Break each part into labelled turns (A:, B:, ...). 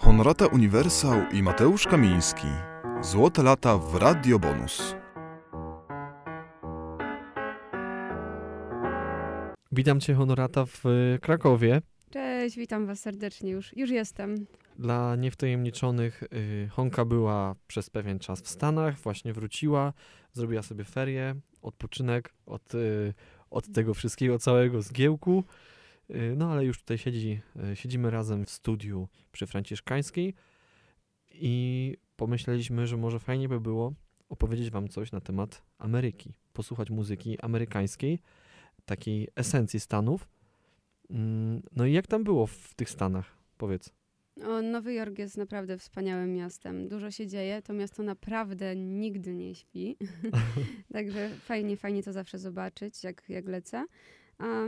A: Honorata Uniwersał i Mateusz Kamiński. Złote lata w Radio Bonus.
B: Witam Cię, Honorata, w Krakowie.
C: Cześć, witam Was serdecznie. Już, już jestem.
B: Dla niewtajemniczonych, y, Honka była przez pewien czas w Stanach, właśnie wróciła, zrobiła sobie ferie, odpoczynek od, y, od tego wszystkiego całego zgiełku. Y, no ale już tutaj siedzi, y, siedzimy razem w studiu przy Franciszkańskiej i pomyśleliśmy, że może fajnie by było opowiedzieć Wam coś na temat Ameryki, posłuchać muzyki amerykańskiej, takiej esencji Stanów. Mm, No i jak tam było w tych Stanach? Powiedz.
C: O, Nowy Jork jest naprawdę wspaniałym miastem. Dużo się dzieje. To miasto naprawdę nigdy nie śpi. Także fajnie, fajnie to zawsze zobaczyć, jak, jak lecę.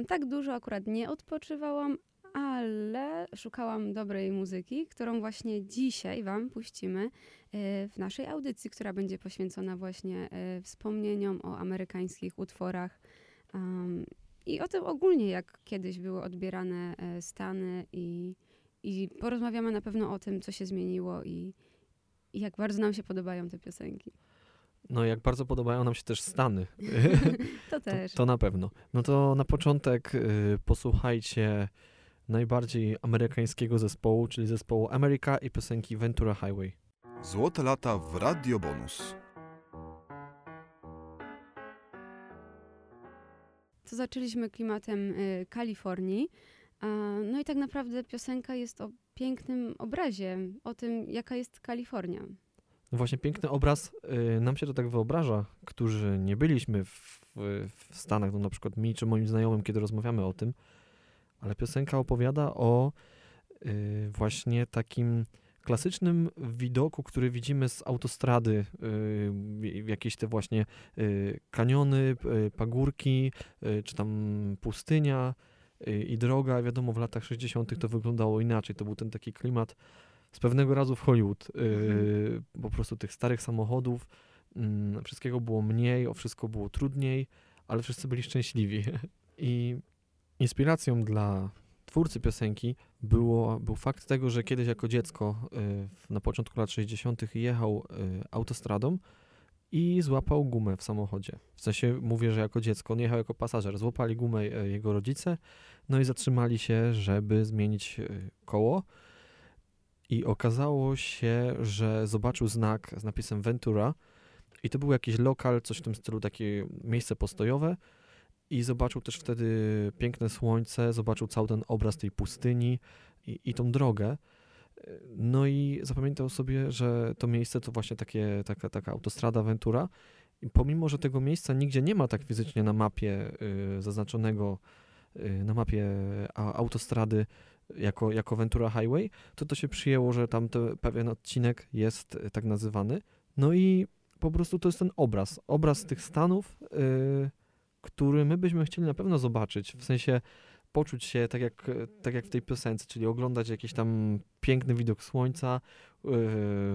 C: Tak dużo akurat nie odpoczywałam, ale szukałam dobrej muzyki, którą właśnie dzisiaj Wam puścimy e, w naszej audycji, która będzie poświęcona właśnie e, wspomnieniom o amerykańskich utworach. I o tym ogólnie, jak kiedyś były odbierane e, Stany i, i porozmawiamy na pewno o tym, co się zmieniło i, i jak bardzo nam się podobają te piosenki.
B: No jak bardzo podobają nam się też Stany.
C: To też.
B: To, to na pewno. No to na początek y, posłuchajcie najbardziej amerykańskiego zespołu, czyli zespołu America i piosenki Ventura Highway.
A: Złote lata w Radio Bonus.
C: To zaczęliśmy klimatem y, Kalifornii. A, no i tak naprawdę piosenka jest o pięknym obrazie, o tym, jaka jest Kalifornia.
B: No właśnie piękny obraz, y, nam się to tak wyobraża, którzy nie byliśmy w, w Stanach, no na przykład mi czy moim znajomym, kiedy rozmawiamy o tym, ale piosenka opowiada o y, właśnie takim klasycznym widoku, który widzimy z autostrady, y, jakieś te właśnie y, kaniony, y, pagórki, y, czy tam pustynia i droga. Wiadomo, w latach 60. to wyglądało inaczej. To był ten taki klimat z pewnego razu w Hollywood. y, Po prostu tych starych samochodów, mm, wszystkiego było mniej, o wszystko było trudniej, ale wszyscy byli szczęśliwi. I inspiracją dla twórcy piosenki było, był fakt tego, że kiedyś jako dziecko y, w- na początku lat 60. jechał y, autostradą i złapał gumę w samochodzie. W sensie mówię, że jako dziecko, on jechał jako pasażer. Złapali gumę y, jego rodzice, no i zatrzymali się, żeby zmienić y, koło. I okazało się, że zobaczył znak z napisem Ventura i to był jakiś lokal, coś w tym stylu, takie miejsce postojowe i zobaczył też wtedy piękne słońce, zobaczył cały ten obraz tej pustyni i, i tą drogę. No i zapamiętał sobie, że to miejsce to właśnie takie, taka, taka autostrada Ventura. I pomimo, że tego miejsca nigdzie nie ma tak fizycznie na mapie y, zaznaczonego, y, na mapie a, autostrady jako, jako Ventura Highway, to to się przyjęło, że tam pewien odcinek jest y, tak nazywany. No i po prostu to jest ten obraz, obraz tych Stanów, y, który my byśmy chcieli na pewno zobaczyć, w sensie poczuć się tak jak, y, tak jak w tej piosence, czyli oglądać jakiś tam piękny widok słońca, y,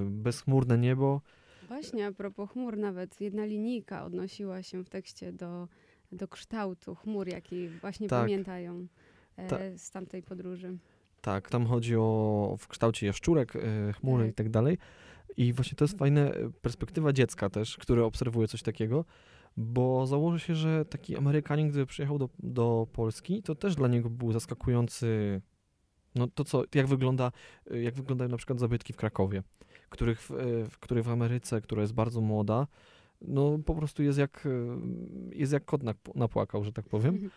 B: bezchmurne niebo.
C: Właśnie, a propos chmur, nawet jedna linijka odnosiła się w tekście do, do kształtu chmur, jaki właśnie
B: Tak.
C: pamiętają e,
B: Ta-
C: z tamtej podróży.
B: Tak, tam chodzi o w kształcie jaszczurek, y, chmury
C: Tak.
B: i tak dalej. I właśnie to jest fajna y, perspektywa dziecka też, który obserwuje coś takiego, bo założę się, że taki Amerykanin, gdy przyjechał do, do Polski, to też dla niego był zaskakujący, no to co, jak wygląda, jak wyglądają na przykład zabytki w Krakowie, których w, w, których w Ameryce, która jest bardzo młoda, no po prostu jest jak, jest jak kot nap- napłakał, że tak powiem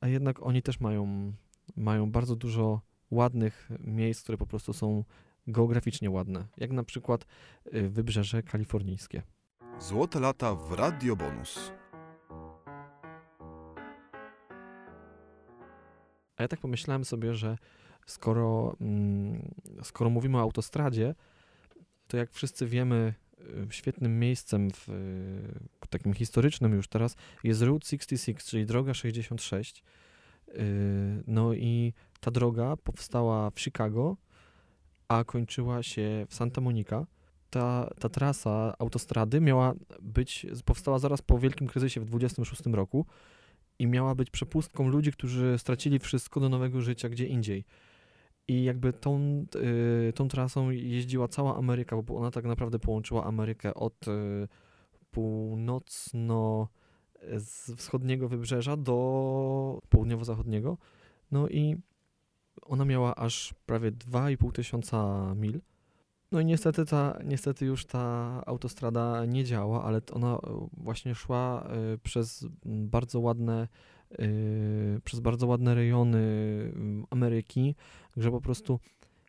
B: a jednak oni też mają, mają bardzo dużo ładnych miejsc, które po prostu są geograficznie ładne, jak na przykład y, wybrzeże kalifornijskie.
A: Złote lata w Radio Bonus.
B: A ja tak pomyślałem sobie, że skoro, mm, skoro mówimy o autostradzie, to jak wszyscy wiemy, świetnym miejscem, w, y, takim historycznym już teraz, jest Route 66, czyli droga 66. Y, No i ta droga powstała w Chicago, a kończyła się w Santa Monica. Ta, ta trasa autostrady miała być, powstała zaraz po wielkim kryzysie w 26 roku i miała być przepustką ludzi, którzy stracili wszystko do nowego życia gdzie indziej. I jakby tą, y, tą trasą jeździła cała Ameryka, bo ona tak naprawdę połączyła Amerykę od y, północno z wschodniego wybrzeża do południowo-zachodniego. No i ona miała aż prawie 2,5 tysiąca mil. No i niestety, ta, niestety już ta autostrada nie działa, ale ona właśnie szła y, przez bardzo ładne y, przez bardzo ładne rejony Ameryki, że po prostu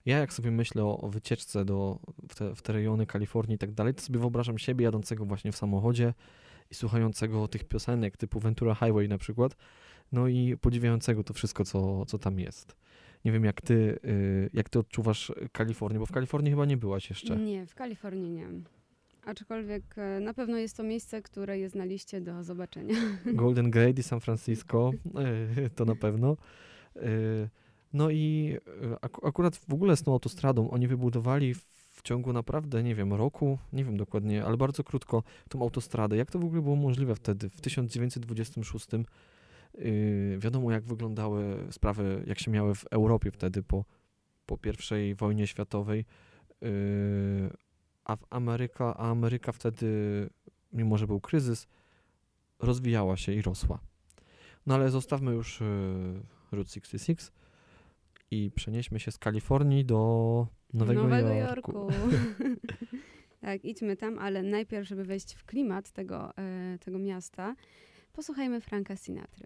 B: ja jak sobie myślę o, o wycieczce do, w, te, w te rejony Kalifornii i tak dalej, to sobie wyobrażam siebie jadącego właśnie w samochodzie i słuchającego tych piosenek typu Ventura Highway na przykład, no i podziwiającego to wszystko, co, co tam jest. Nie wiem, jak ty, y, jak ty odczuwasz Kalifornię, bo w Kalifornii chyba nie byłaś jeszcze.
C: Nie, w Kalifornii nie. Aczkolwiek e, na pewno jest to miejsce, które jest na liście do zobaczenia.
B: Golden Gate i San Francisco, e, to na pewno. E, no i ak akurat w ogóle z tą autostradą oni wybudowali w ciągu naprawdę, nie wiem, roku, nie wiem dokładnie, ale bardzo krótko tą autostradę. Jak to w ogóle było możliwe wtedy, w 1926? Yy, wiadomo, jak wyglądały sprawy, jak się miały w Europie wtedy po, po I wojnie światowej. Yy, a w Ameryka, a Ameryka wtedy, mimo że był kryzys, rozwijała się i rosła. No ale zostawmy już yy, Route 66 i przenieśmy się z Kalifornii do Nowego,
C: Nowego
B: Jorku.
C: Jorku. tak, idźmy tam, ale najpierw, żeby wejść w klimat tego, e, tego miasta, posłuchajmy Franka Sinatry.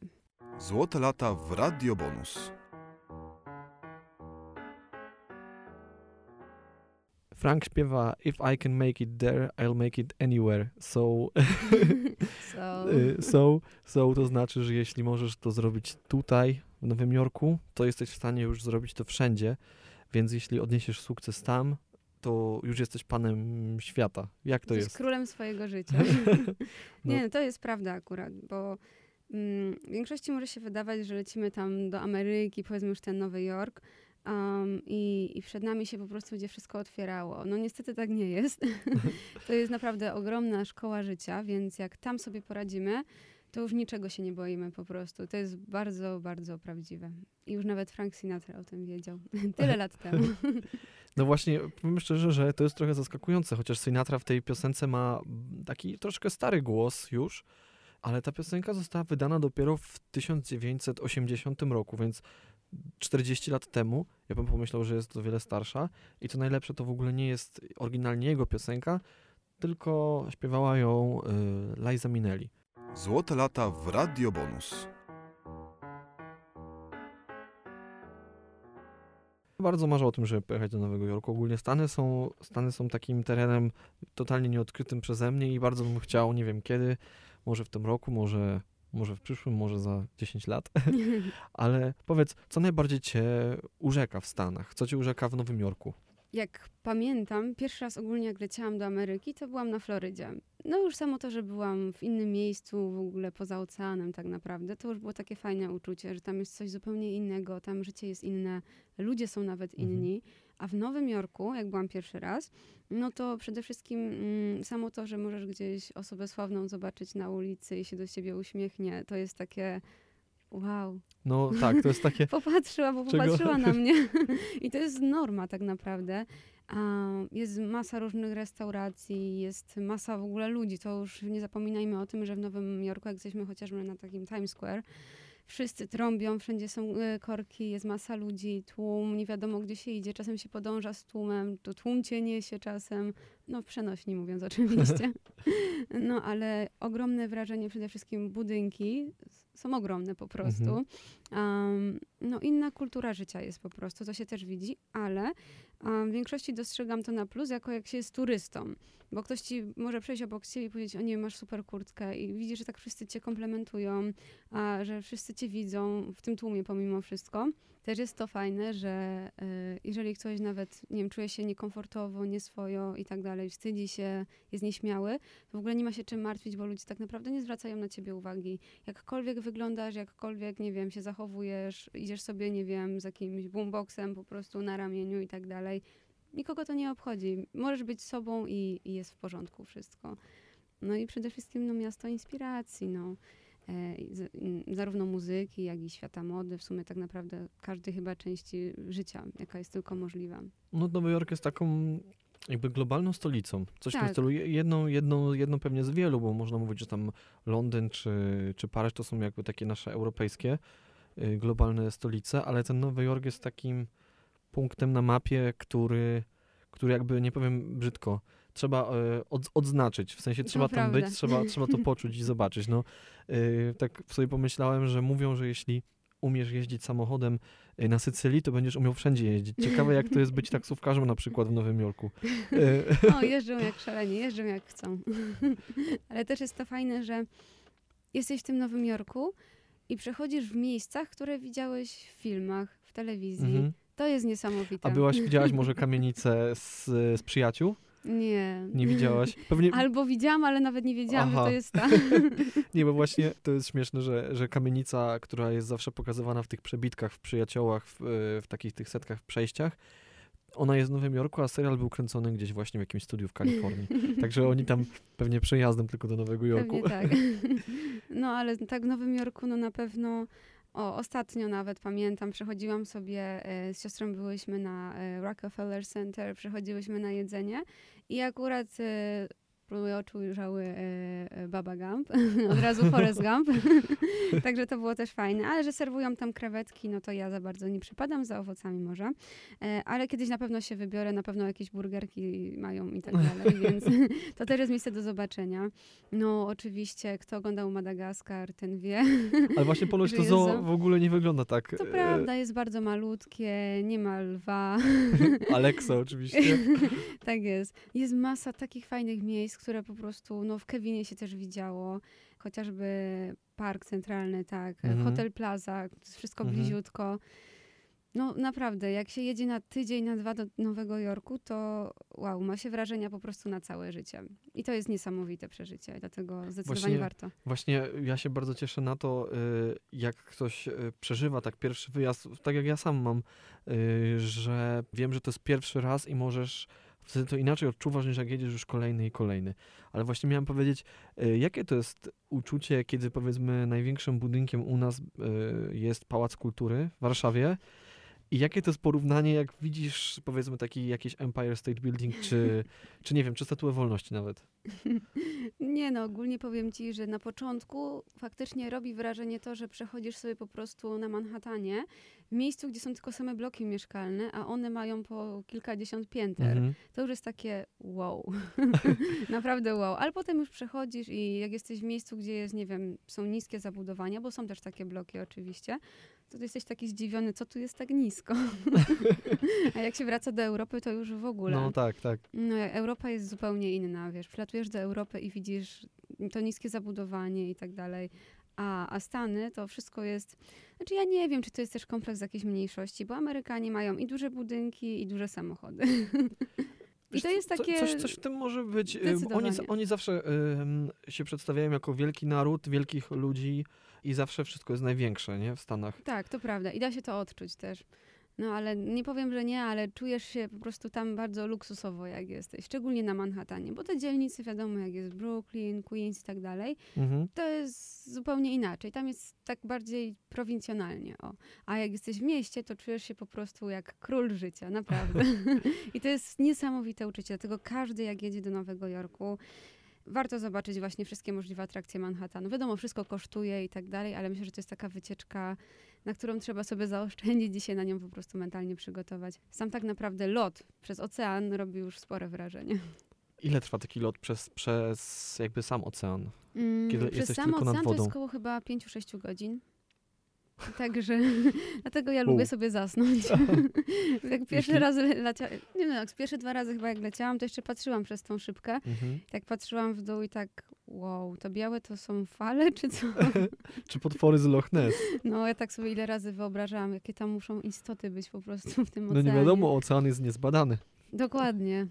A: Złote lata w Radio Bonus.
B: Frank śpiewa If I can make it there, I'll make it anywhere. So,
C: So,
B: y, so, so to znaczy, że jeśli możesz to zrobić tutaj, w Nowym Jorku, to jesteś w stanie już zrobić to wszędzie. Więc jeśli odniesiesz sukces tam, to już jesteś panem świata. Jak to
C: jesteś
B: jest?
C: królem swojego życia.
B: No.
C: Nie, no to jest prawda akurat, bo mm, w większości może się wydawać, że lecimy tam do Ameryki, powiedzmy już ten Nowy Jork, um, i, i przed nami się po prostu będzie wszystko otwierało. No niestety tak nie jest. to jest naprawdę ogromna szkoła życia, więc jak tam sobie poradzimy, to już niczego się nie boimy po prostu. To jest bardzo, bardzo prawdziwe. I już nawet Frank Sinatra o tym wiedział. Tyle lat temu.
B: No właśnie, powiem szczerze, że to jest trochę zaskakujące, chociaż Sinatra w tej piosence ma taki troszkę stary głos już, ale ta piosenka została wydana dopiero w 1980 roku, więc 40 lat temu. Ja bym pomyślał, że jest o wiele starsza i to najlepsze to w ogóle nie jest oryginalnie jego piosenka, tylko śpiewała ją y, Liza Minnelli.
A: Złote lata w Radio Bonus.
B: Bardzo marzę o tym, żeby pojechać do Nowego Jorku. Ogólnie Stany są, Stany są takim terenem totalnie nieodkrytym przeze mnie i bardzo bym chciał, nie wiem kiedy, może w tym roku, może, może w przyszłym, może za 10 lat. Ale powiedz, co najbardziej cię urzeka w Stanach? Co cię urzeka w Nowym Jorku?
C: Jak pamiętam, pierwszy raz ogólnie jak leciałam do Ameryki, to byłam na Florydzie. No już samo to, że byłam w innym miejscu, w ogóle poza oceanem tak naprawdę, to już było takie fajne uczucie, że tam jest coś zupełnie innego, tam życie jest inne, ludzie są nawet
B: Mhm.
C: A w Nowym Jorku, jak byłam pierwszy raz, no to przede wszystkim mm, samo to, że możesz gdzieś osobę sławną zobaczyć na ulicy i się do siebie uśmiechnie, to jest takie wow.
B: No tak, to jest takie...
C: Popatrzyła, bo
B: Czego?
C: popatrzyła na mnie. I to jest norma tak naprawdę. Jest masa różnych restauracji, jest masa w ogóle ludzi. To już nie zapominajmy o tym, że w Nowym Jorku, jak jesteśmy chociażby na takim Times Square, wszyscy trąbią, wszędzie są y, korki, jest masa ludzi, tłum, nie wiadomo gdzie się idzie. Czasem się podąża z tłumem, to tłum cię niesie czasem. No w przenośni mówiąc oczywiście. No ale ogromne wrażenie, przede wszystkim budynki są ogromne po prostu.
B: Mhm.
C: Um, no inna kultura życia jest po prostu, to się też widzi, ale w większości dostrzegam to na plus, jako jak się jest turystą. Bo ktoś ci może przejść obok ciebie i powiedzieć, o nie, masz super kurtkę i widzisz, że tak wszyscy cię komplementują, a, że wszyscy cię widzą w tym tłumie pomimo wszystko. Też jest to fajne, że y, jeżeli ktoś nawet, nie wiem, czuje się niekomfortowo, nieswojo i tak dalej, wstydzi się, jest nieśmiały, to w ogóle nie ma się czym martwić, bo ludzie tak naprawdę nie zwracają na ciebie uwagi. Jakkolwiek wyglądasz, jakkolwiek, nie wiem, się zachowujesz, idziesz sobie, nie wiem, z jakimś boomboxem po prostu na ramieniu i tak dalej, nikogo to nie obchodzi. Możesz być sobą i, i jest w porządku wszystko. No i przede wszystkim no, miasto inspiracji, no. e, z- zarówno muzyki, jak i świata mody, w sumie tak naprawdę każdej chyba części życia, jaka jest tylko możliwa.
B: No Nowy Jork jest taką jakby globalną stolicą. Coś w
C: Tak.
B: stylu. Je- Jedną, jedną, jedną pewnie z wielu, bo można mówić, że tam Londyn czy, czy Paryż to są jakby takie nasze europejskie globalne stolice, ale ten Nowy Jork jest takim punktem na mapie, który, który jakby, nie powiem brzydko, trzeba y, od, odznaczyć. W sensie
C: To
B: trzeba tam być, trzeba, trzeba to poczuć i zobaczyć. No, y, tak sobie pomyślałem, że mówią, że jeśli umiesz jeździć samochodem y, na Sycylii, to będziesz umiał wszędzie jeździć. Ciekawe, jak to jest być taksówkarzem na przykład w Nowym Jorku. Y,
C: O, jeżdżą jak szaleni, jeżdżą jak chcą. Ale też jest to fajne, że jesteś w tym Nowym Jorku i przechodzisz w miejscach, które widziałeś w filmach, w telewizji.
B: mhm.
C: To jest niesamowite.
B: A byłaś, widziałaś może kamienicę z, z przyjaciół?
C: Nie.
B: Nie widziałaś? Pewnie,
C: Albo widziałam, ale nawet nie wiedziałam,
B: Aha.
C: że to jest ta.
B: nie, bo właśnie to jest śmieszne, że, że kamienica, która jest zawsze pokazywana w tych przebitkach, w przyjaciołach, w, w takich tych setkach, w przejściach, ona jest w Nowym Jorku, a serial był kręcony gdzieś właśnie w jakimś studiu w Kalifornii. Także oni tam pewnie przejazdem tylko do Nowego Jorku.
C: Pewnie tak. No ale tak w Nowym Jorku no na pewno o, ostatnio nawet pamiętam, przechodziłam sobie, e, z siostrą byłyśmy na e, Rockefeller Center, przechodziłyśmy na jedzenie i akurat moje oczu ujrzały e, e, Baba Gump, od razu Forrest Gump, także to było też fajne, ale że serwują tam krewetki, no to ja za bardzo nie przypadam, za owocami może, e, ale kiedyś na pewno się wybiorę, na pewno jakieś burgerki mają i tak dalej, więc to też jest miejsce do zobaczenia. No oczywiście, kto oglądał Madagaskar, ten wie.
B: Ale właśnie ponoć to zoo w ogóle nie wygląda tak.
C: To
B: e,
C: prawda, jest bardzo malutkie, nie ma lwa.
B: Alexa oczywiście.
C: tak jest. Jest masa takich fajnych miejsc, które po prostu, no w Kevinie się też widziało. Chociażby park centralny, tak,
B: Mhm.
C: hotel Plaza, wszystko
B: Mhm.
C: bliziutko. No naprawdę, jak się jedzie na tydzień, na dwa do Nowego Jorku, to wow, ma się wrażenia po prostu na całe życie. I to jest niesamowite przeżycie, dlatego zdecydowanie
B: Właśnie-
C: warto.
B: Właśnie ja się bardzo cieszę na to, y, jak ktoś y, przeżywa tak pierwszy wyjazd, tak jak ja sam mam, y, że wiem, że to jest pierwszy raz i możesz wtedy to inaczej odczuwasz, niż jak jedziesz już kolejny i kolejny. Ale właśnie miałem powiedzieć, y, jakie to jest uczucie, kiedy powiedzmy największym budynkiem u nas y, jest Pałac Kultury w Warszawie i jakie to jest porównanie, jak widzisz powiedzmy taki jakiś Empire State Building, czy, czy nie wiem, czy Statuę Wolności nawet.
C: Nie no, ogólnie powiem ci, że na początku faktycznie robi wrażenie to, że przechodzisz sobie po prostu na Manhattanie, w miejscu, gdzie są tylko same bloki mieszkalne, a one mają po kilkadziesiąt pięter.
B: Mhm.
C: To już jest takie wow. Naprawdę wow. Ale potem już przechodzisz i jak jesteś w miejscu, gdzie jest, nie wiem, są niskie zabudowania, bo są też takie bloki oczywiście, to jesteś taki zdziwiony, co tu jest tak nisko. a jak się wraca do Europy, to już w ogóle.
B: No tak, tak.
C: No, Europa jest zupełnie inna, wiesz, przylatujesz do Europy i widzisz to niskie zabudowanie i tak dalej, a, a Stany to wszystko jest, znaczy ja nie wiem, czy to jest też kompleks jakiejś mniejszości, bo Amerykanie mają i duże budynki, i duże samochody. I to jest takie...
B: Coś, coś w tym może być. Ym, Oni, oni zawsze ym, się przedstawiają jako wielki naród, wielkich ludzi i zawsze wszystko jest największe, nie? W Stanach.
C: Tak, to prawda i da się to odczuć też. No ale nie powiem, że nie, ale czujesz się po prostu tam bardzo luksusowo, jak jesteś, szczególnie na Manhattanie, bo te dzielnice, wiadomo, jak jest Brooklyn, Queens i tak dalej,
B: Mhm.
C: to jest zupełnie inaczej. Tam jest tak bardziej prowincjonalnie. O. A jak jesteś w mieście, to czujesz się po prostu jak król życia, naprawdę. I to jest niesamowite uczucie. Dlatego każdy, jak jedzie do Nowego Jorku, warto zobaczyć właśnie wszystkie możliwe atrakcje Manhattanu. Wiadomo, wszystko kosztuje i tak dalej, ale myślę, że to jest taka wycieczka, na którą trzeba sobie zaoszczędzić i się na nią po prostu mentalnie przygotować. Sam tak naprawdę lot przez ocean robi już spore wrażenie.
B: Ile trwa taki lot przez, przez jakby sam ocean?
C: Mm,
B: Kiedy
C: Przez
B: jesteś
C: sam
B: tylko nad
C: ocean to
B: wodą.
C: jest około chyba 5-6 godzin. Także dlatego ja lubię
B: U.
C: sobie zasnąć. jak pierwszy
B: Jeśli-
C: raz leciałam, nie wiem, jak pierwsze dwa razy chyba jak leciałam, to jeszcze patrzyłam przez tą szybkę.
B: Mhm.
C: Tak patrzyłam w dół i tak, wow, to białe to są fale, czy co?
B: Czy potwory z Loch Ness?
C: No ja tak sobie ile razy wyobrażałam, jakie tam muszą istoty być po prostu w tym
B: No
C: oceanie.
B: nie wiadomo, ocean jest niezbadany.
C: Dokładnie.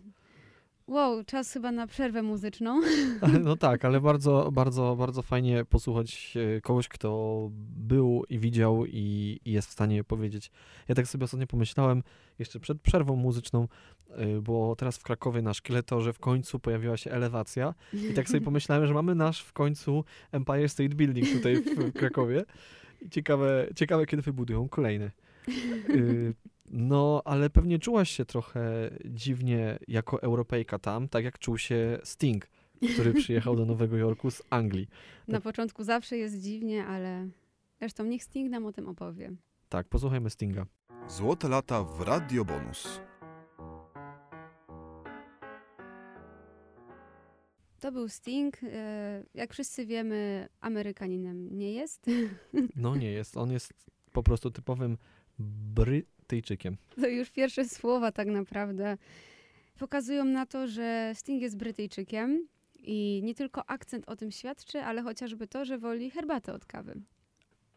C: Wow, czas chyba na przerwę muzyczną.
B: No tak, ale bardzo, bardzo, bardzo fajnie posłuchać e, kogoś, kto był i widział i, i jest w stanie powiedzieć. Ja tak sobie ostatnio pomyślałem, jeszcze przed przerwą muzyczną, e, bo teraz w Krakowie na szkieletorze w końcu pojawiła się elewacja i tak sobie pomyślałem, że mamy nasz w końcu Empire State Building tutaj w Krakowie. Ciekawe, ciekawe kiedy wybudują kolejny. Y, No, ale pewnie czułaś się trochę dziwnie jako Europejka tam, tak jak czuł się Sting, który przyjechał do Nowego Jorku z Anglii.
C: Na początku zawsze jest dziwnie, ale zresztą niech Sting nam o tym opowie.
B: Tak, posłuchajmy Stinga.
A: Złote lata w Radio Bonus.
C: To był Sting. e, Jak wszyscy wiemy, Amerykaninem nie jest.
B: No nie jest, on jest po prostu typowym Brytyjczykiem.
C: To już pierwsze słowa tak naprawdę pokazują na to, że Sting jest Brytyjczykiem i nie tylko akcent o tym świadczy, ale chociażby to, że woli herbatę od kawy.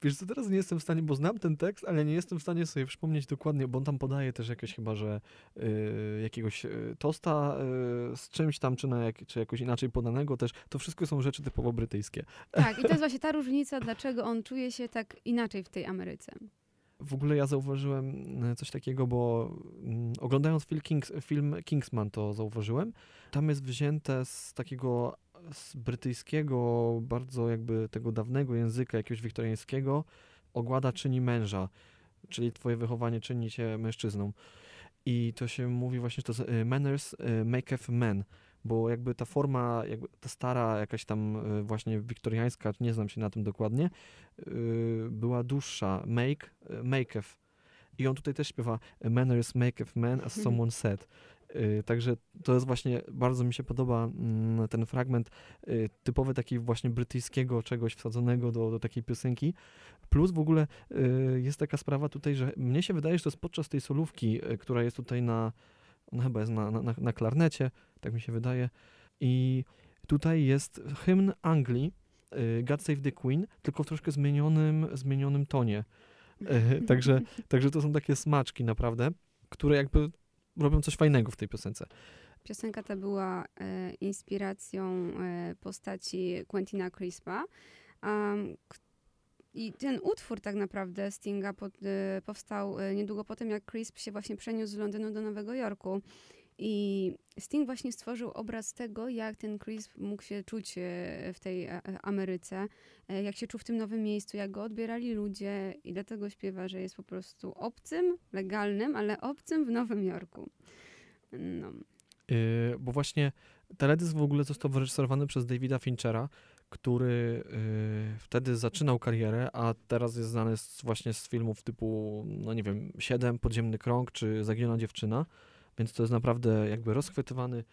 B: Wiesz co, teraz nie jestem w stanie, bo znam ten tekst, ale nie jestem w stanie sobie przypomnieć dokładnie, bo on tam podaje też jakieś chyba, że y, jakiegoś y, tosta y, z czymś tam, czy, na jak, czy jakoś inaczej podanego też. To wszystko są rzeczy typowo brytyjskie.
C: Tak, i to jest właśnie ta różnica, dlaczego on czuje się tak inaczej w tej Ameryce.
B: W ogóle ja zauważyłem e, coś takiego, bo mm, oglądając film, Kings, film Kingsman to zauważyłem. Tam jest wzięte z takiego z brytyjskiego, bardzo jakby tego dawnego języka, jakiegoś wiktoriańskiego, ogłada czyni męża, czyli twoje wychowanie czyni cię mężczyzną. I to się mówi właśnie, to jest e, manners e, maketh men, bo jakby ta forma, jakby ta stara jakaś tam e, właśnie wiktoriańska, nie znam się na tym dokładnie, y, była dłuższa, make, y, maketh. I on tutaj też śpiewa manners maketh man as someone said. Y, Także to jest właśnie, bardzo mi się podoba mm, ten fragment y, typowy taki właśnie brytyjskiego czegoś wsadzonego do, do takiej piosenki. Plus w ogóle y, jest taka sprawa tutaj, że mnie się wydaje, że to jest podczas tej solówki, y, która jest tutaj na, ona chyba jest na, na- na klarnecie, tak mi się wydaje. I tutaj jest hymn Anglii, y, God Save the Queen, tylko w troszkę zmienionym, zmienionym tonie. Y, Także, także to są takie smaczki naprawdę, które jakby robią coś fajnego w tej piosence.
C: Piosenka ta była e, inspiracją e, postaci Quentina Crispa. Um, I ten utwór tak naprawdę Stinga pod, e, powstał niedługo po tym, jak Crisp się właśnie przeniósł z Londynu do Nowego Jorku. I Sting właśnie stworzył obraz tego, jak ten Crisp mógł się czuć e, w tej e, e, Ameryce, jak się czuł w tym nowym miejscu, jak go odbierali ludzie i dlatego śpiewa, że jest po prostu obcym, legalnym, ale obcym w Nowym Jorku. No.
B: Yy, bo właśnie teledysk w ogóle został wyreżyserowany przez Davida Finchera, który yy, wtedy zaczynał karierę, a teraz jest znany z, właśnie z filmów typu, no nie wiem, Siedem, Podziemny Krąg czy Zagiona Dziewczyna, więc to jest naprawdę jakby rozchwytywany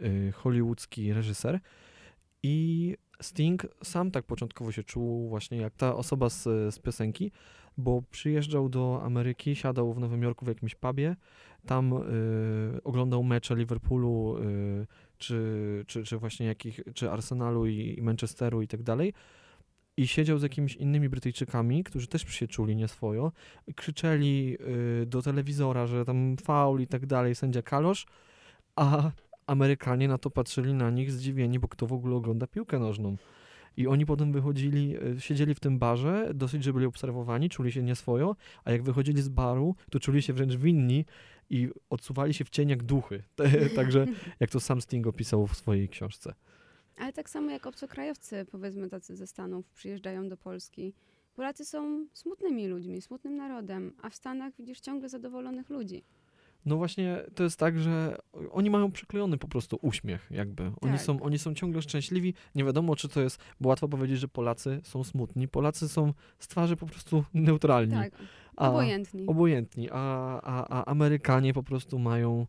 B: yy, hollywoodzki reżyser. I Sting sam tak początkowo się czuł właśnie jak ta osoba z, z piosenki, bo przyjeżdżał do Ameryki, siadał w Nowym Jorku w jakimś pubie, tam y, oglądał mecze Liverpoolu y, czy, czy, czy właśnie jakich, czy Arsenalu i, i Manchesteru i tak dalej i siedział z jakimiś innymi Brytyjczykami, którzy też się czuli nieswojo, krzyczeli y, do telewizora, że tam faul i tak dalej, sędzia kalosz, a Amerykanie na to patrzyli na nich zdziwieni, bo kto w ogóle ogląda piłkę nożną. I oni potem wychodzili, y, siedzieli w tym barze, dosyć, że byli obserwowani, czuli się nieswojo, a jak wychodzili z baru, to czuli się wręcz winni i odsuwali się w cień jak duchy. Także jak to sam Sting opisał w swojej książce.
C: Ale tak samo jak obcokrajowcy, powiedzmy tacy ze Stanów, przyjeżdżają do Polski. Polacy są smutnymi ludźmi, smutnym narodem, a w Stanach widzisz ciągle zadowolonych ludzi.
B: No właśnie to jest tak, że oni mają przyklejony po prostu uśmiech jakby. Oni,
C: Tak.
B: są, oni są ciągle szczęśliwi. Nie wiadomo, czy to jest, bo łatwo powiedzieć, że Polacy są smutni. Polacy są z twarzy po prostu neutralni.
C: Tak,
B: a,
C: obojętni.
B: obojętni, a, a, a Amerykanie po prostu mają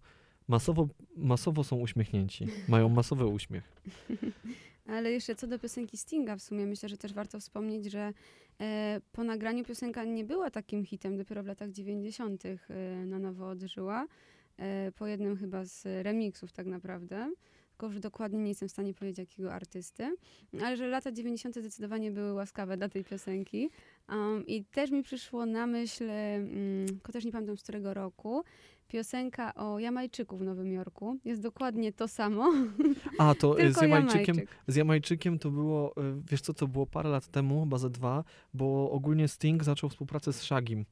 B: masowo, masowo są uśmiechnięci. Mają masowy uśmiech.
C: Ale jeszcze co do piosenki Stinga, w sumie myślę, że też warto wspomnieć, że e, po nagraniu piosenka nie była takim hitem, dopiero w latach 90. E, na nowo odżyła. E, po jednym chyba z remixów tak naprawdę. Tylko już dokładnie nie jestem w stanie powiedzieć jakiego artysty. Ale że lata 90. zdecydowanie były łaskawe dla tej piosenki. Um, I też mi przyszło na myśl, um, też nie pamiętam z którego roku, piosenka o Jamajczyku w Nowym Jorku. Jest dokładnie to samo.
B: A, to z Jamajczykiem,
C: Jamajczyk.
B: z Jamajczykiem to było, e, wiesz co, to było parę lat temu, chyba ze dwa, bo ogólnie Sting zaczął współpracę z Shagim.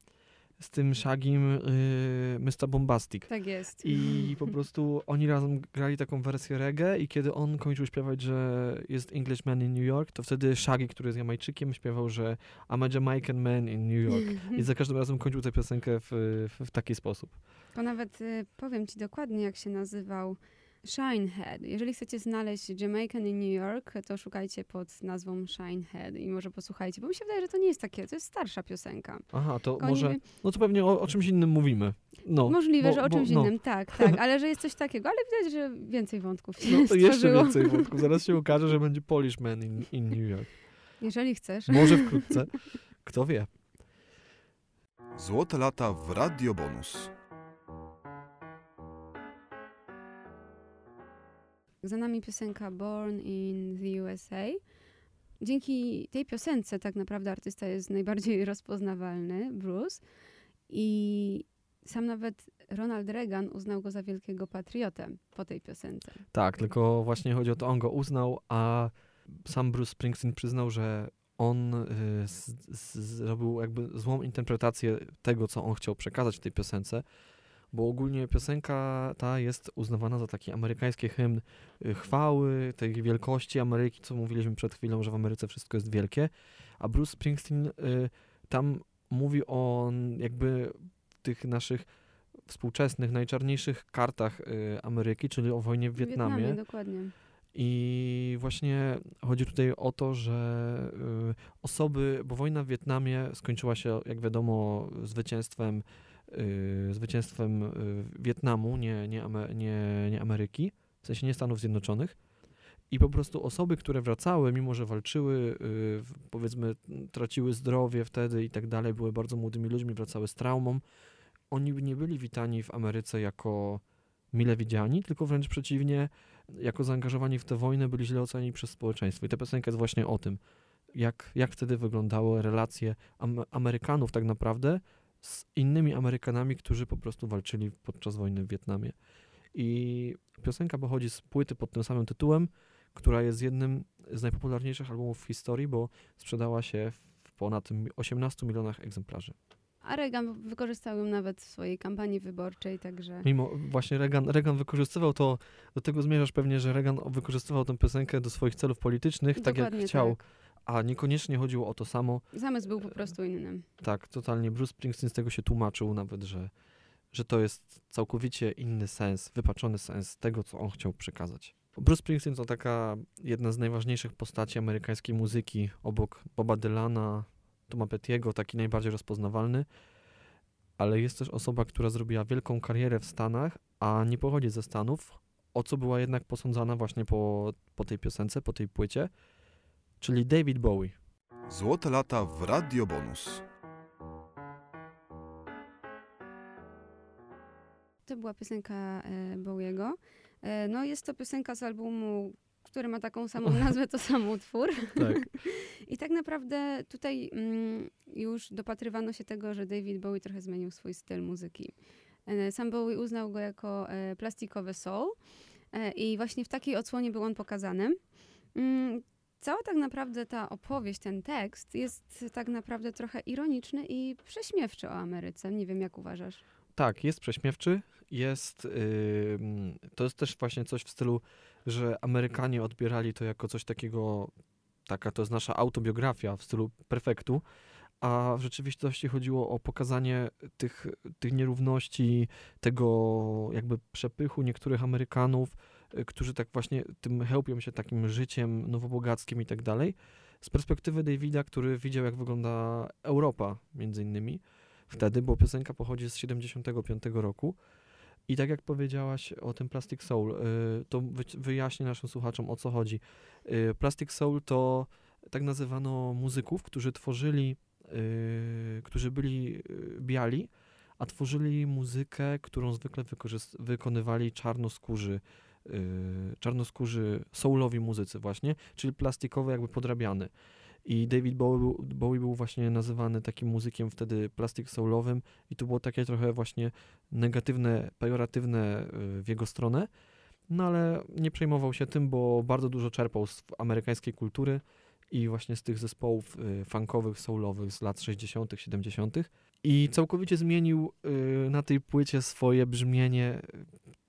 B: Z tym Shagim y, Mr. Bombastic.
C: Tak jest.
B: I po prostu oni razem grali taką wersję reggae i kiedy on kończył śpiewać, że jest Englishman in New York, to wtedy Shaggy, który jest Jamajczykiem, śpiewał, że I'm a Jamaican man in New York. I za każdym razem kończył tę piosenkę w, w, w taki sposób.
C: To nawet y, powiem ci dokładnie, jak się nazywał Shinehead. Jeżeli chcecie znaleźć Jamaican in New York, to szukajcie pod nazwą Shinehead i może posłuchajcie, bo mi się wydaje, że to nie jest takie, to jest starsza piosenka.
B: Aha, to
C: oni
B: może, no to pewnie o, o czymś innym mówimy. No,
C: Możliwe,
B: bo-
C: że o
B: bo-
C: czymś
B: no.
C: innym, tak, tak, ale że jest coś takiego, ale widać, że więcej wątków się
B: No to jeszcze więcej wątków. Zaraz się okaże, że będzie Polishman in, in New York.
C: Jeżeli chcesz.
B: Może wkrótce. Kto wie.
A: Złote lata w Radio Bonus.
C: Za nami piosenka Born in the USA. Dzięki tej piosence tak naprawdę artysta jest najbardziej rozpoznawalny, Bruce. I sam nawet Ronald Reagan uznał go za wielkiego patriotę po tej piosence.
B: Tak, tylko właśnie chodzi o to, on go uznał, a sam Bruce Springsteen przyznał, że on y, z, z, zrobił jakby złą interpretację tego, co on chciał przekazać w tej piosence, bo ogólnie piosenka ta jest uznawana za taki amerykański hymn y, chwały, tej wielkości Ameryki, co mówiliśmy przed chwilą, że w Ameryce wszystko jest wielkie, a Bruce Springsteen y, tam mówi o jakby tych naszych współczesnych, najczarniejszych kartach y, Ameryki, czyli o wojnie w Wietnamie.
C: dokładnie.
B: I właśnie chodzi tutaj o to, że y, osoby, bo wojna w Wietnamie skończyła się, jak wiadomo, zwycięstwem, zwycięstwem y, Wietnamu, nie, nie, nie, nie Ameryki, w sensie nie Stanów Zjednoczonych. I po prostu osoby, które wracały, mimo że walczyły, y, powiedzmy, traciły zdrowie wtedy i tak dalej, były bardzo młodymi ludźmi, wracały z traumą, oni nie byli witani w Ameryce jako mile widziani, tylko wręcz przeciwnie, jako zaangażowani w tę wojnę byli źle oceniani przez społeczeństwo. I ta piosenka jest właśnie o tym, jak, jak wtedy wyglądały relacje Am- Amerykanów tak naprawdę z innymi Amerykanami, którzy po prostu walczyli podczas wojny w Wietnamie. I piosenka pochodzi z płyty pod tym samym tytułem, która jest jednym z najpopularniejszych albumów w historii, bo sprzedała się w ponad 18 milionach egzemplarzy.
C: A Reagan wykorzystał ją nawet w swojej kampanii wyborczej, także
B: Mimo właśnie Reagan, Reagan wykorzystywał to, do tego zmierzasz pewnie, że Reagan wykorzystywał tę piosenkę do swoich celów politycznych, tak jak
C: Dokładnie
B: chciał,
C: tak.
B: A niekoniecznie chodziło o to samo.
C: zamysł był po prostu inny.
B: Tak, totalnie Bruce Springsteen z tego się tłumaczył nawet, że, że to jest całkowicie inny sens, wypaczony sens tego, co on chciał przekazać. Bruce Springsteen to taka jedna z najważniejszych postaci amerykańskiej muzyki, obok Boba Dylana, Toma Pettiego, taki najbardziej rozpoznawalny, ale jest też osoba, która zrobiła wielką karierę w Stanach, a nie pochodzi ze Stanów, o co była jednak posądzana właśnie po, po tej piosence, po tej płycie, czyli David Bowie.
A: Złote lata w Radio Bonus.
C: To była piosenka e, Bowiego. E, no jest to piosenka z albumu, który ma taką samą nazwę, to sam utwór.
B: Tak.
C: I tak naprawdę tutaj mm, już dopatrywano się tego, że David Bowie trochę zmienił swój styl muzyki. E, Sam Bowie uznał go jako plastikowy soul i właśnie w takiej odsłonie był on pokazany. Cała tak naprawdę ta opowieść, ten tekst jest tak naprawdę trochę ironiczny i prześmiewczy o Ameryce. Nie wiem, jak uważasz.
B: Tak, jest prześmiewczy, jest, ym, to jest też właśnie coś w stylu, że Amerykanie odbierali to jako coś takiego, taka to jest nasza autobiografia w stylu perfektu, a w rzeczywistości chodziło o pokazanie tych, tych nierówności, tego jakby przepychu niektórych Amerykanów, którzy tak właśnie tym chełpią się takim życiem nowobogackim i tak dalej, z perspektywy Davida, który widział jak wygląda Europa między innymi wtedy, bo piosenka pochodzi z 75 roku. I tak jak powiedziałaś o tym Plastic Soul, y, to wy- wyjaśnię naszym słuchaczom o co chodzi. Y, Plastic Soul to tak nazywano muzyków, którzy tworzyli, y, którzy byli y, biali, a tworzyli muzykę, którą zwykle wykonywali czarnoskórzy, y, czarnoskórzy soulowi muzycy właśnie, czyli plastikowe jakby podrabiany. I David Bowie był, Bowie był właśnie nazywany takim muzykiem wtedy plastic soulowym i to było takie trochę właśnie negatywne, pejoratywne y, w jego stronę. No ale nie przejmował się tym, bo bardzo dużo czerpał z amerykańskiej kultury i właśnie z tych zespołów y, funkowych, soulowych z lat 60., 70. I całkowicie zmienił y, na tej płycie swoje brzmienie,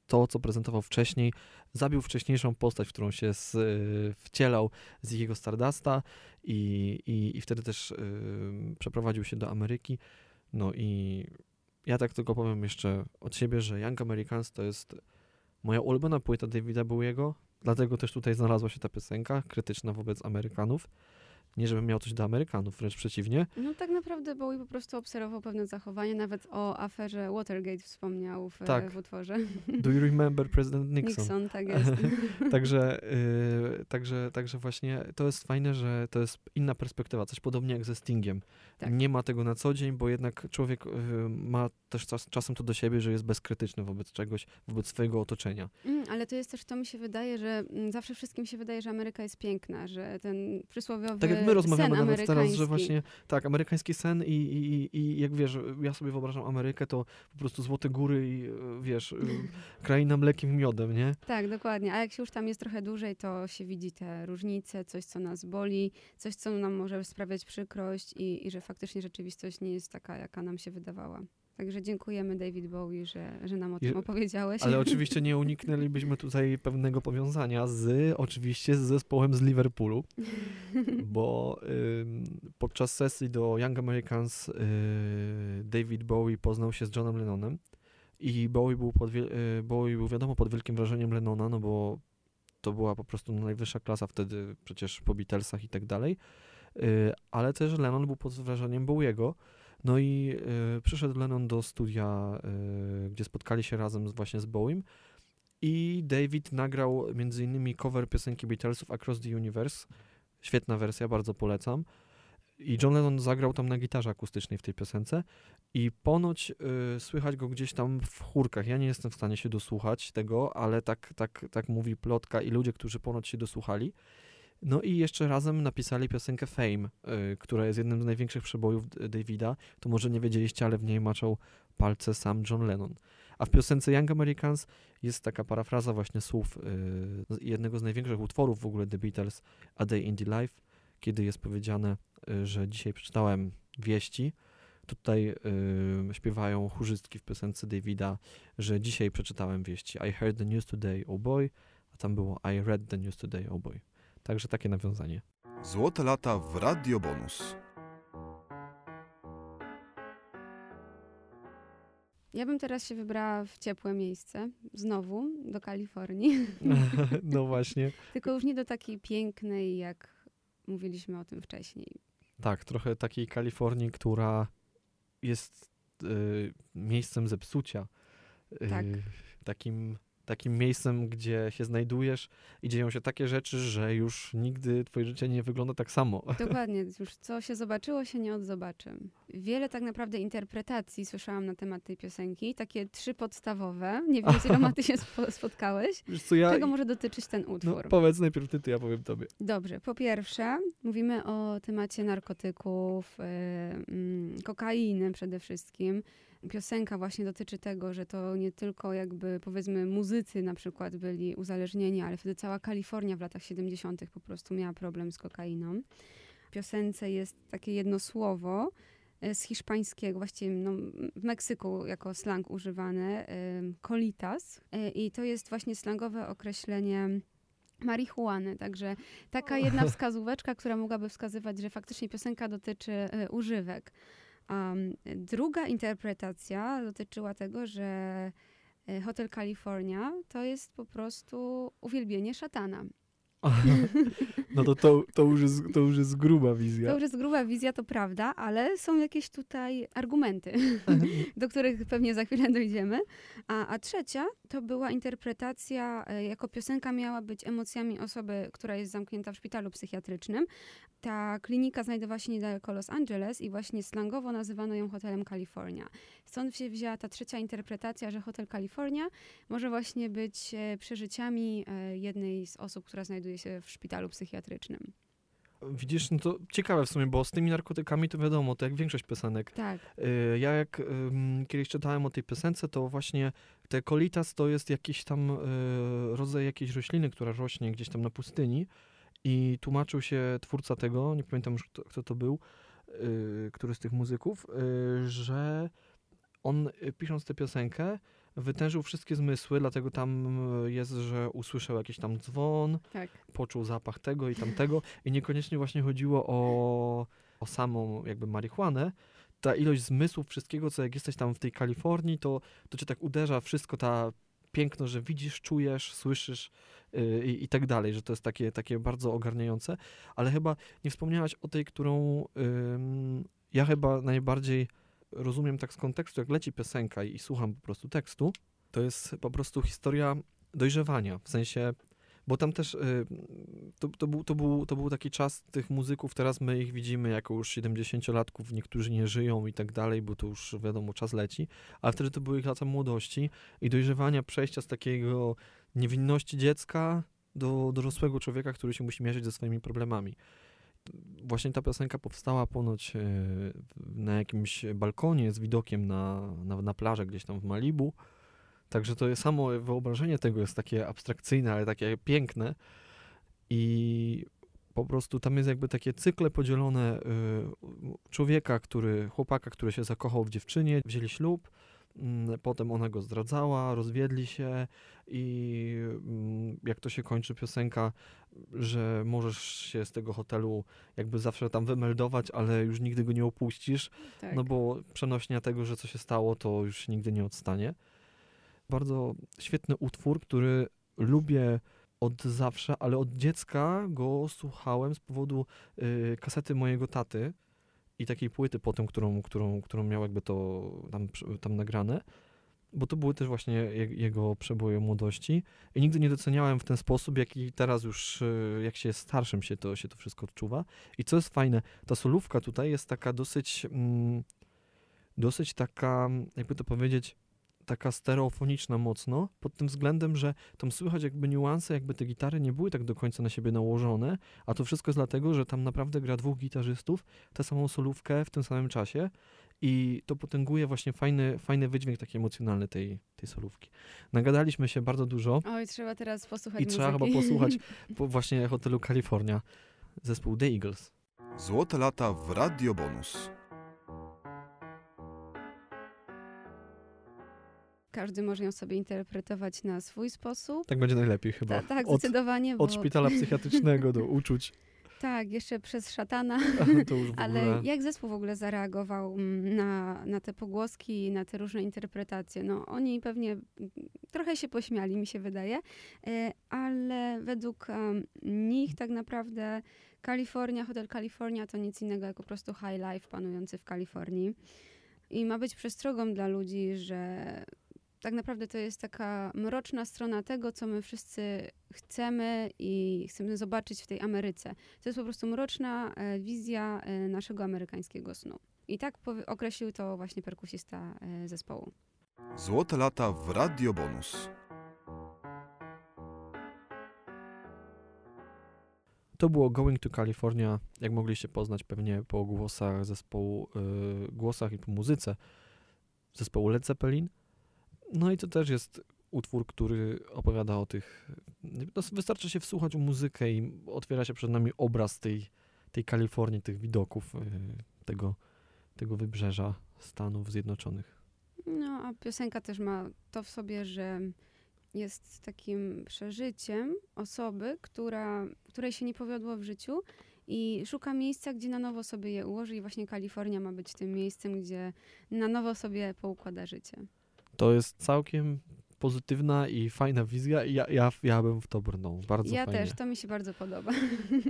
B: to co prezentował wcześniej. Zabił wcześniejszą postać, w którą się z, y, wcielał z jego Stardusta i, i, i wtedy też y, przeprowadził się do Ameryki. No i ja tak tylko powiem jeszcze od siebie, że Young Americans to jest moja ulubiona płyta Davida Bowiego, dlatego też tutaj znalazła się ta piosenka krytyczna wobec Amerykanów. Nie, żebym miał coś do Amerykanów, wręcz przeciwnie.
C: No tak naprawdę Bowie po prostu obserwował pewne zachowanie, nawet o aferze Watergate wspomniał w,
B: Tak.
C: w utworze.
B: Do you remember President Nixon?
C: Nixon, tak jest.
B: Także, y, także, także właśnie to jest fajne, że to jest inna perspektywa, coś podobnie jak ze Stingiem.
C: Tak.
B: Nie ma tego na co dzień, bo jednak człowiek y, ma też czas, czasem to do siebie, że jest bezkrytyczny wobec czegoś, wobec swojego otoczenia.
C: Mm, ale to jest też, to mi się wydaje, że mm, zawsze wszystkim się wydaje, że Ameryka jest piękna, że ten przysłowiowy
B: Tak jak my rozmawiamy
C: sen
B: nawet teraz, że właśnie tak, amerykański sen i, i, i jak wiesz, ja sobie wyobrażam Amerykę, to po prostu złote góry i y, wiesz, y, kraina mlekiem i miodem, nie?
C: Tak, dokładnie. A jak się już tam jest trochę dłużej, to się widzi te różnice, coś, co nas boli, coś, co nam może sprawiać przykrość i, i że faktycznie rzeczywistość nie jest taka, jaka nam się wydawała. Także dziękujemy David Bowie, że, że nam o tym opowiedziałeś.
B: Ale oczywiście nie uniknęlibyśmy tutaj pewnego powiązania z, oczywiście z zespołem z Liverpoolu, bo ym, podczas sesji do Young Americans y, David Bowie poznał się z Johnem Lennonem i Bowie był, pod, y, Bowie był wiadomo pod wielkim wrażeniem Lennona, no bo to była po prostu najwyższa klasa wtedy przecież po Beatlesach i tak dalej, Y, ale też Lennon był pod wrażeniem Bowiego, no i y, przyszedł Lennon do studia, y, gdzie spotkali się razem z, właśnie z Bowiem i David nagrał między innymi cover piosenki Beatlesów Across the Universe. Świetna wersja, bardzo polecam. I John Lennon zagrał tam na gitarze akustycznej w tej piosence i ponoć y, słychać go gdzieś tam w chórkach. Ja nie jestem w stanie się dosłuchać tego, ale tak, tak, tak mówi plotka i ludzie, którzy ponoć się dosłuchali. No i jeszcze razem napisali piosenkę Fame, y, która jest jednym z największych przebojów Davida. To może nie wiedzieliście, ale w niej maczał palce sam John Lennon. A w piosence Young Americans jest taka parafraza właśnie słów y, jednego z największych utworów w ogóle The Beatles, A Day in the Life, kiedy jest powiedziane, y, że dzisiaj przeczytałem wieści. Tutaj y, śpiewają chórzystki w piosence Davida, że dzisiaj przeczytałem wieści. I heard the news today, oh boy, a tam było I read the news today, oh boy. Także takie nawiązanie.
A: Złote lata w Radio Bonus.
C: Ja bym teraz się wybrała w ciepłe miejsce, znowu do Kalifornii,
B: no właśnie.
C: tylko już nie do takiej pięknej, jak mówiliśmy o tym wcześniej.
B: Tak, trochę takiej Kalifornii, która jest y, miejscem zepsucia. Y,
C: Tak.
B: Takim, takim miejscem, gdzie się znajdujesz i dzieją się takie rzeczy, że już nigdy twoje życie nie wygląda tak samo.
C: Dokładnie, już co się zobaczyło, się nie odzobaczy. Wiele tak naprawdę interpretacji słyszałam na temat tej piosenki, takie trzy podstawowe. Nie wiem, z iloma ty się spo- spotkałeś.
B: Co, ja...
C: Czego może dotyczyć ten
B: No,
C: utwór?
B: powiedz najpierw ty, to ja powiem tobie.
C: Dobrze, po pierwsze mówimy o temacie narkotyków, yy, kokainy przede wszystkim. Piosenka właśnie dotyczy tego, że to nie tylko jakby powiedzmy muzycy na przykład byli uzależnieni, ale wtedy cała Kalifornia w latach 70. po prostu miała problem z kokainą. W piosence jest takie jedno słowo e, z hiszpańskiego, właściwie no, w Meksyku jako slang używane, colitas. E, I to jest właśnie slangowe określenie marihuany. Także taka jedna wskazóweczka, która mogłaby wskazywać, że faktycznie piosenka dotyczy e, używek. Um, druga interpretacja dotyczyła tego, że e, Hotel California to jest po prostu uwielbienie szatana.
B: No to, to, to, już jest, to już jest gruba wizja.
C: To już jest gruba wizja, to prawda, ale są jakieś tutaj argumenty, do których pewnie za chwilę dojdziemy. A, a trzecia to była interpretacja, e, jako piosenka miała być emocjami osoby, która jest zamknięta w szpitalu psychiatrycznym. Ta klinika znajdowała się niedaleko Los Angeles i właśnie slangowo nazywano ją Hotelem California. Stąd się wzięła ta trzecia interpretacja, że Hotel California może właśnie być e, przeżyciami e, jednej z osób, która znajduje się w szpitalu psychiatrycznym.
B: Widzisz, no to ciekawe w sumie, bo z tymi narkotykami to wiadomo, to jak większość piosenek.
C: Tak.
B: Y, Ja jak kiedyś czytałem o tej piosence, to właśnie te colitas to jest jakiś tam y, rodzaj jakiejś rośliny, która rośnie gdzieś tam na pustyni i tłumaczył się twórca tego, nie pamiętam już kto, kto to był, y, który z tych muzyków, że on pisząc tę piosenkę wytężył wszystkie zmysły, dlatego tam y, jest, że usłyszał jakiś tam dzwon,
C: Tak.
B: poczuł zapach tego i tamtego i niekoniecznie właśnie chodziło o, o samą jakby marihuanę. Ta ilość zmysłów, wszystkiego, co jak jesteś tam w tej Kalifornii, to, to cię tak uderza wszystko, ta piękno, że widzisz, czujesz, słyszysz yy, i, tak dalej, że to jest takie, takie bardzo ogarniające. Ale chyba nie wspomniałaś o tej, którą ym, ja chyba najbardziej rozumiem tak z kontekstu, jak leci piosenka i, słucham po prostu tekstu, to jest po prostu historia dojrzewania, w sensie bo tam też y, to, to, był, to, był, to był taki czas tych muzyków, teraz my ich widzimy jako już 70-latków, niektórzy nie żyją i tak dalej, bo to już wiadomo, czas leci, ale wtedy to były ich lata młodości i dojrzewania, przejścia z takiego niewinności dziecka do dorosłego człowieka, który się musi mierzyć ze swoimi problemami. Właśnie ta piosenka powstała ponoć y, na jakimś balkonie z widokiem na, na, na plażę gdzieś tam w Malibu. Także to samo wyobrażenie tego jest takie abstrakcyjne, ale takie piękne. I po prostu tam jest jakby takie cykle podzielone y, człowieka, który, chłopaka, który się zakochał w dziewczynie, wzięli ślub, potem ona go zdradzała, rozwiedli się i mm, jak to się kończy piosenka, że możesz się z tego hotelu jakby zawsze tam wymeldować, ale już nigdy go nie opuścisz,
C: tak.
B: no bo przenośnia tego, że co się stało, to już nigdy nie odstanie. Bardzo świetny utwór, który lubię od zawsze, ale od dziecka go słuchałem z powodu y, kasety mojego taty i takiej płyty potem, którą, którą, którą miał jakby to tam, tam nagrane, bo to były też właśnie je, jego przeboje młodości i nigdy nie doceniałem w ten sposób, jaki teraz już, y, jak się jest starszym, się to, się to wszystko odczuwa. I co jest fajne, ta solówka tutaj jest taka dosyć, mm, dosyć taka, jakby to powiedzieć, taka stereofoniczna mocno, pod tym względem, że tam słychać jakby niuanse, jakby te gitary nie były tak do końca na siebie nałożone, a to wszystko jest dlatego, że tam naprawdę gra dwóch gitarzystów, tę samą solówkę w tym samym czasie i to potęguje właśnie fajny, fajny wydźwięk taki emocjonalny tej, tej solówki. Nagadaliśmy się bardzo dużo
C: Oj, trzeba teraz posłuchać
B: i trzeba chyba
C: muzyki.
B: posłuchać po właśnie hotelu California, zespół The Eagles.
A: Złote lata w Radio Bonus.
C: Każdy może ją sobie interpretować na swój sposób.
B: Tak będzie najlepiej chyba.
C: Ta, tak,
B: od,
C: zdecydowanie, bo
B: od szpitala psychiatrycznego do uczuć,
C: tak, jeszcze przez szatana. Ale jak zespół w ogóle zareagował mm, na, na te pogłoski i na te różne interpretacje? No, oni pewnie mm, trochę się pośmiali, mi się wydaje, e, ale według nich tak naprawdę Kalifornia, Hotel California to nic innego jak po prostu high life panujący w Kalifornii. I ma być przestrogą dla ludzi, że tak naprawdę to jest taka mroczna strona tego, co my wszyscy chcemy i chcemy zobaczyć w tej Ameryce. To jest po prostu mroczna e, wizja e, naszego amerykańskiego snu. I tak określił to właśnie perkusista e, zespołu.
A: Złote lata w Radio Bonus.
B: To było Going to California, jak mogliście poznać pewnie po głosach zespołu, y, głosach i po muzyce zespołu Led Zeppelin. No i to też jest utwór, który opowiada o tych... No, wystarczy się wsłuchać w muzykę i otwiera się przed nami obraz tej, tej Kalifornii, tych widoków, y, tego, tego wybrzeża Stanów Zjednoczonych.
C: No, a piosenka też ma to w sobie, że jest takim przeżyciem osoby, która, której się nie powiodło w życiu i szuka miejsca, gdzie na nowo sobie je ułoży i właśnie Kalifornia ma być tym miejscem, gdzie na nowo sobie poukłada życie.
B: To jest całkiem pozytywna i fajna wizja i ja, ja, ja bym w to brnął. Bardzo
C: ja
B: fajnie.
C: też, to mi się bardzo podoba.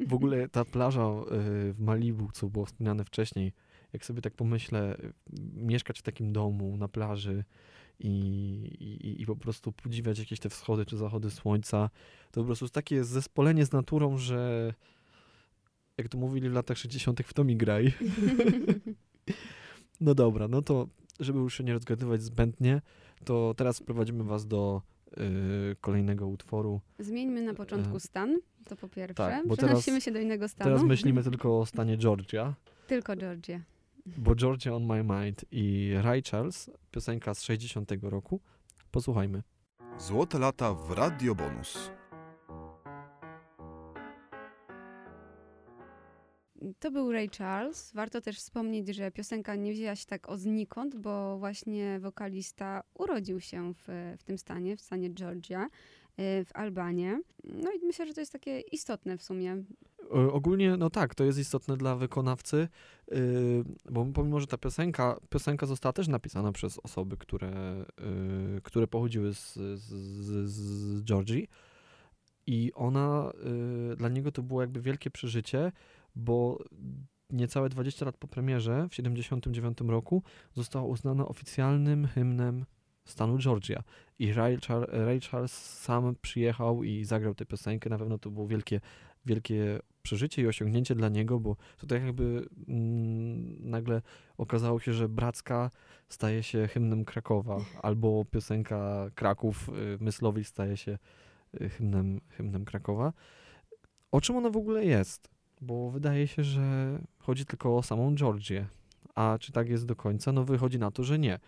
B: W ogóle ta plaża y, w Malibu, co było wspomniane wcześniej, jak sobie tak pomyślę, y, mieszkać w takim domu na plaży i, i, i po prostu podziwiać jakieś te wschody czy zachody słońca, to po prostu jest takie zespolenie z naturą, że jak to mówili w latach 60. w to mi graj. No dobra, no to żeby już się nie rozgadywać zbędnie, to teraz wprowadzimy was do y, kolejnego utworu.
C: Zmieńmy na początku
B: E,
C: stan, to po pierwsze.
B: tak, bo
C: Przenosimy
B: teraz-
C: się do innego stanu.
B: Teraz myślimy tylko o stanie Georgia,
C: Tylko Georgia.
B: bo Georgia on my mind i Ray Charles, piosenka z 60 roku. Posłuchajmy.
A: Złote lata w Radio Bonus.
C: To był Ray Charles. Warto też wspomnieć, że piosenka nie wzięła się tak od znikąd, bo właśnie wokalista urodził się w, w tym stanie, w stanie Georgia, y, w Albanie. No i myślę, że to jest takie istotne w sumie.
B: E, Ogólnie, no tak, to jest istotne dla wykonawcy, yy, bo pomimo, że ta piosenka, piosenka została też napisana przez osoby, które, które pochodziły z, z, z, Georgii i ona, dla niego to było jakby wielkie przeżycie, bo niecałe 20 lat po premierze, w 79 roku, została uznana oficjalnym hymnem stanu Georgia. I Ray, Ray Charles sam przyjechał i zagrał tę piosenkę. Na pewno to było wielkie, wielkie przeżycie i osiągnięcie dla niego, bo to tak jakby mm, nagle okazało się, że Bracka staje się hymnem Krakowa, albo piosenka Kraków y, Myslowi staje się y, hymnem, hymnem Krakowa. O czym ona w ogóle jest? Bo wydaje się, że chodzi tylko o samą Georgię. A czy tak jest do końca? No wychodzi na to, że nie,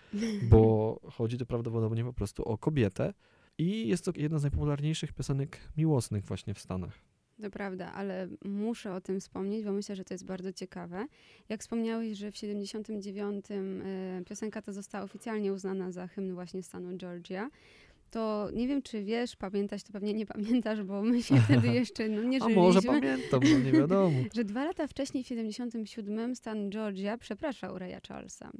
B: bo chodzi to prawdopodobnie po prostu o kobietę i jest to jedna z najpopularniejszych piosenek miłosnych właśnie w Stanach.
C: To prawda, ale muszę o tym wspomnieć, bo myślę, że to jest bardzo ciekawe. Jak wspomniałeś, że w 79 y, piosenka ta została oficjalnie uznana za hymn właśnie stanu Georgia, to nie wiem, czy wiesz, pamiętać, to pewnie nie pamiętasz, bo my się wtedy jeszcze no, nie
B: A
C: żyliśmy.
B: może pamiętam, no nie wiadomo.
C: że dwa lata wcześniej, w 77 stan Georgia przepraszał Raya Charlesa.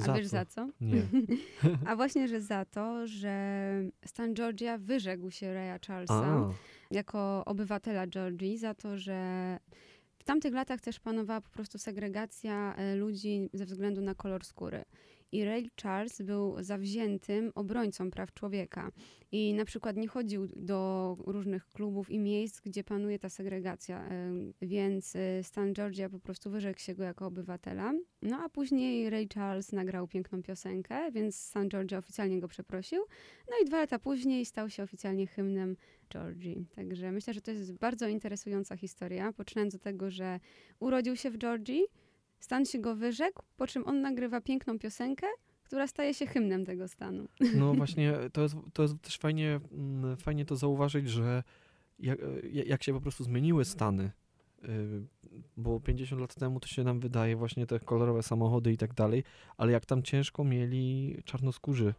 C: A
B: Za
C: wiesz
B: co?
C: za co?
B: Nie.
C: A właśnie, że za to, że stan Georgia wyrzekł się Raya Charlesa
B: A,
C: jako obywatela Georgii za to, że w tamtych latach też panowała po prostu segregacja e, ludzi ze względu na kolor skóry. I Ray Charles był zawziętym obrońcą praw człowieka. I na przykład nie chodził do różnych klubów i miejsc, gdzie panuje ta segregacja. Więc e, stan Georgia po prostu wyrzekł się go jako obywatela. No a później Ray Charles nagrał piękną piosenkę, więc stan Georgia oficjalnie go przeprosił. No i dwa lata później stał się oficjalnie hymnem Georgii. Także myślę, że to jest bardzo interesująca historia, poczynając od tego, że urodził się w Georgii, stan się go wyrzekł, po czym on nagrywa piękną piosenkę, która staje się hymnem tego stanu.
B: no właśnie, to jest, to jest też fajnie, mm, fajnie to zauważyć, że jak, jak się po prostu zmieniły Stany, y, bo 50 lat temu to się nam wydaje właśnie te kolorowe samochody i tak dalej, ale jak tam ciężko mieli czarnoskórzy,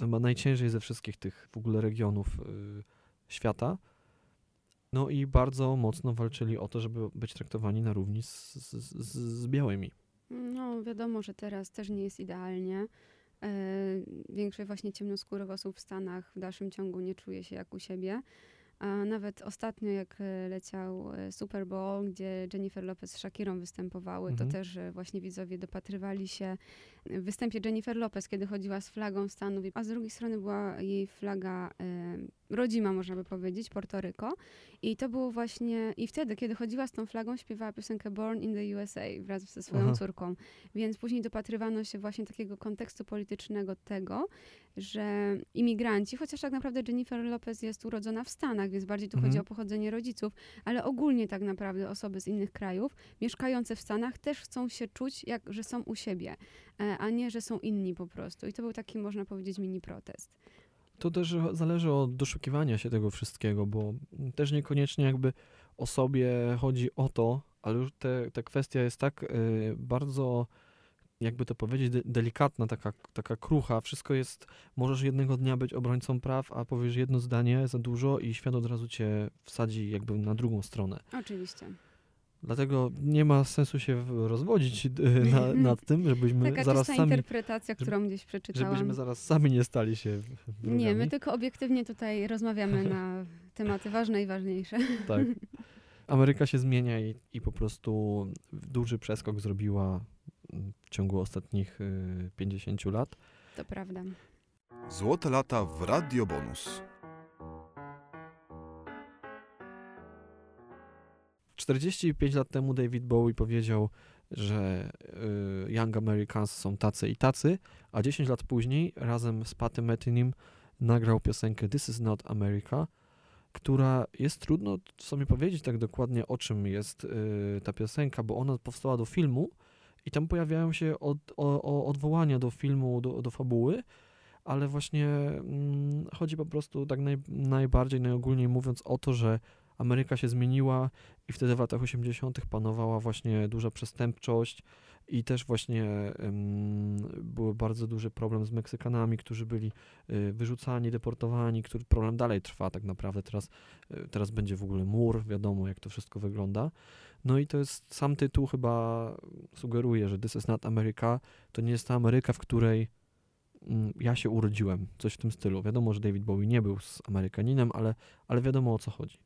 B: chyba najciężej ze wszystkich tych w ogóle regionów y, świata, no i bardzo mocno walczyli o to, żeby być traktowani na równi z, z, z, białymi.
C: No, wiadomo, że teraz też nie jest idealnie. E, większość właśnie ciemnoskórych osób w Stanach w dalszym ciągu nie czuje się jak u siebie. A nawet ostatnio, jak e, leciał e, Super Bowl, gdzie Jennifer Lopez z Shakirą występowały,
B: Mhm.
C: to też właśnie widzowie dopatrywali się występie Jennifer Lopez, kiedy chodziła z flagą Stanów, a z drugiej strony była jej flaga rodzima, można by powiedzieć, Portoryko. I to było właśnie, i wtedy, kiedy chodziła z tą flagą, śpiewała piosenkę Born in the USA wraz ze swoją
B: Aha.
C: córką. Więc później dopatrywano się właśnie takiego kontekstu politycznego tego, że imigranci, chociaż tak naprawdę Jennifer Lopez jest urodzona w Stanach, więc bardziej tu
B: Mhm.
C: chodzi o pochodzenie rodziców, ale ogólnie tak naprawdę osoby z innych krajów mieszkające w Stanach też chcą się czuć, jak, że są u siebie, a nie, że są inni po prostu. I to był taki, można powiedzieć, mini protest.
B: To też zależy od doszukiwania się tego wszystkiego, bo też niekoniecznie jakby o sobie chodzi o to, ale już te, ta kwestia jest tak y, bardzo, jakby to powiedzieć, de- delikatna, taka, taka krucha. Wszystko jest, możesz jednego dnia być obrońcą praw, a powiesz jedno zdanie za dużo i świat od razu cię wsadzi jakby na drugą stronę.
C: Oczywiście.
B: Dlatego nie ma sensu się rozwodzić y, na, nad tym, żebyśmy
C: Taka
B: zaraz sami,
C: interpretacja, którą gdzieś przeczytałam.
B: żebyśmy zaraz sami nie stali się wrogami.
C: Nie, my tylko obiektywnie tutaj rozmawiamy na tematy ważne i ważniejsze.
B: Tak. Ameryka się zmienia i, i po prostu duży przeskok zrobiła w ciągu ostatnich y, 50 lat.
C: To prawda.
A: Złote lata w Radio Bonus.
B: 45 lat temu David Bowie powiedział, że y, Young Americans są tacy i tacy, a 10 lat później razem z Patty Metinim nagrał piosenkę This is not America, która jest trudno sobie powiedzieć tak dokładnie o czym jest y, ta piosenka, bo ona powstała do filmu i tam pojawiają się od, o, o odwołania do filmu, do, do fabuły, ale właśnie mm, chodzi po prostu tak naj, najbardziej, najogólniej mówiąc o to, że Ameryka się zmieniła i wtedy w latach 80. panowała właśnie duża przestępczość i też właśnie um, był bardzo duży problem z Meksykanami, którzy byli y, wyrzucani, deportowani, który problem dalej trwa tak naprawdę. Teraz, y, teraz będzie w ogóle mur, wiadomo jak to wszystko wygląda. No i to jest, sam tytuł chyba sugeruje, że This is not America, to nie jest ta Ameryka, w której mm, ja się urodziłem, coś w tym stylu. Wiadomo, że David Bowie nie był z Amerykaninem, ale, ale wiadomo o co chodzi.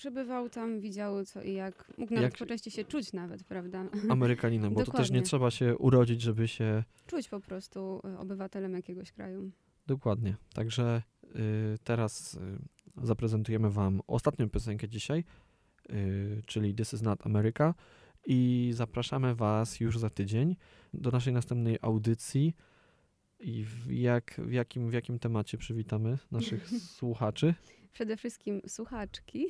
C: Przebywał tam, widział co i jak. Mógł nawet jak... po części się czuć nawet, prawda?
B: Amerykaninem, bo to też nie trzeba się urodzić, żeby się...
C: Czuć po prostu y, obywatelem jakiegoś kraju.
B: Dokładnie. Także y, teraz y, zaprezentujemy wam ostatnią piosenkę dzisiaj, y, czyli This is not America i zapraszamy was już za tydzień do naszej następnej audycji i w, jak, w, jakim, w jakim temacie przywitamy naszych słuchaczy?
C: Przede wszystkim słuchaczki.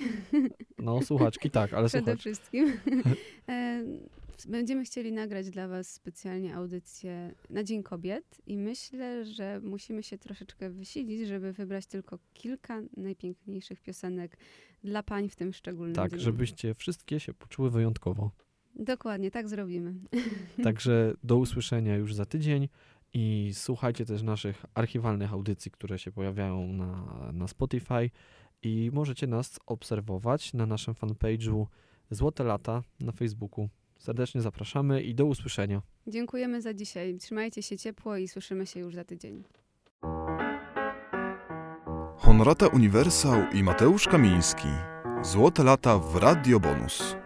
B: No, słuchaczki, tak, ale
C: Przede wszystkim. E, będziemy chcieli nagrać dla Was specjalnie audycję na Dzień Kobiet i myślę, że musimy się troszeczkę wysilić, żeby wybrać tylko kilka najpiękniejszych piosenek dla pań w tym szczególnym
B: Tak,
C: dniu.
B: żebyście wszystkie się poczuły wyjątkowo.
C: Dokładnie, tak zrobimy.
B: Także do usłyszenia już za tydzień. I słuchajcie też naszych archiwalnych audycji, które się pojawiają na, na Spotify. I możecie nas obserwować na naszym fanpage'u Złote Lata na Facebooku. Serdecznie zapraszamy i do usłyszenia.
C: Dziękujemy za dzisiaj. Trzymajcie się ciepło i słyszymy się już za tydzień.
A: Honorata Uniwersał i Mateusz Kamiński. Złote lata w Radio Bonus.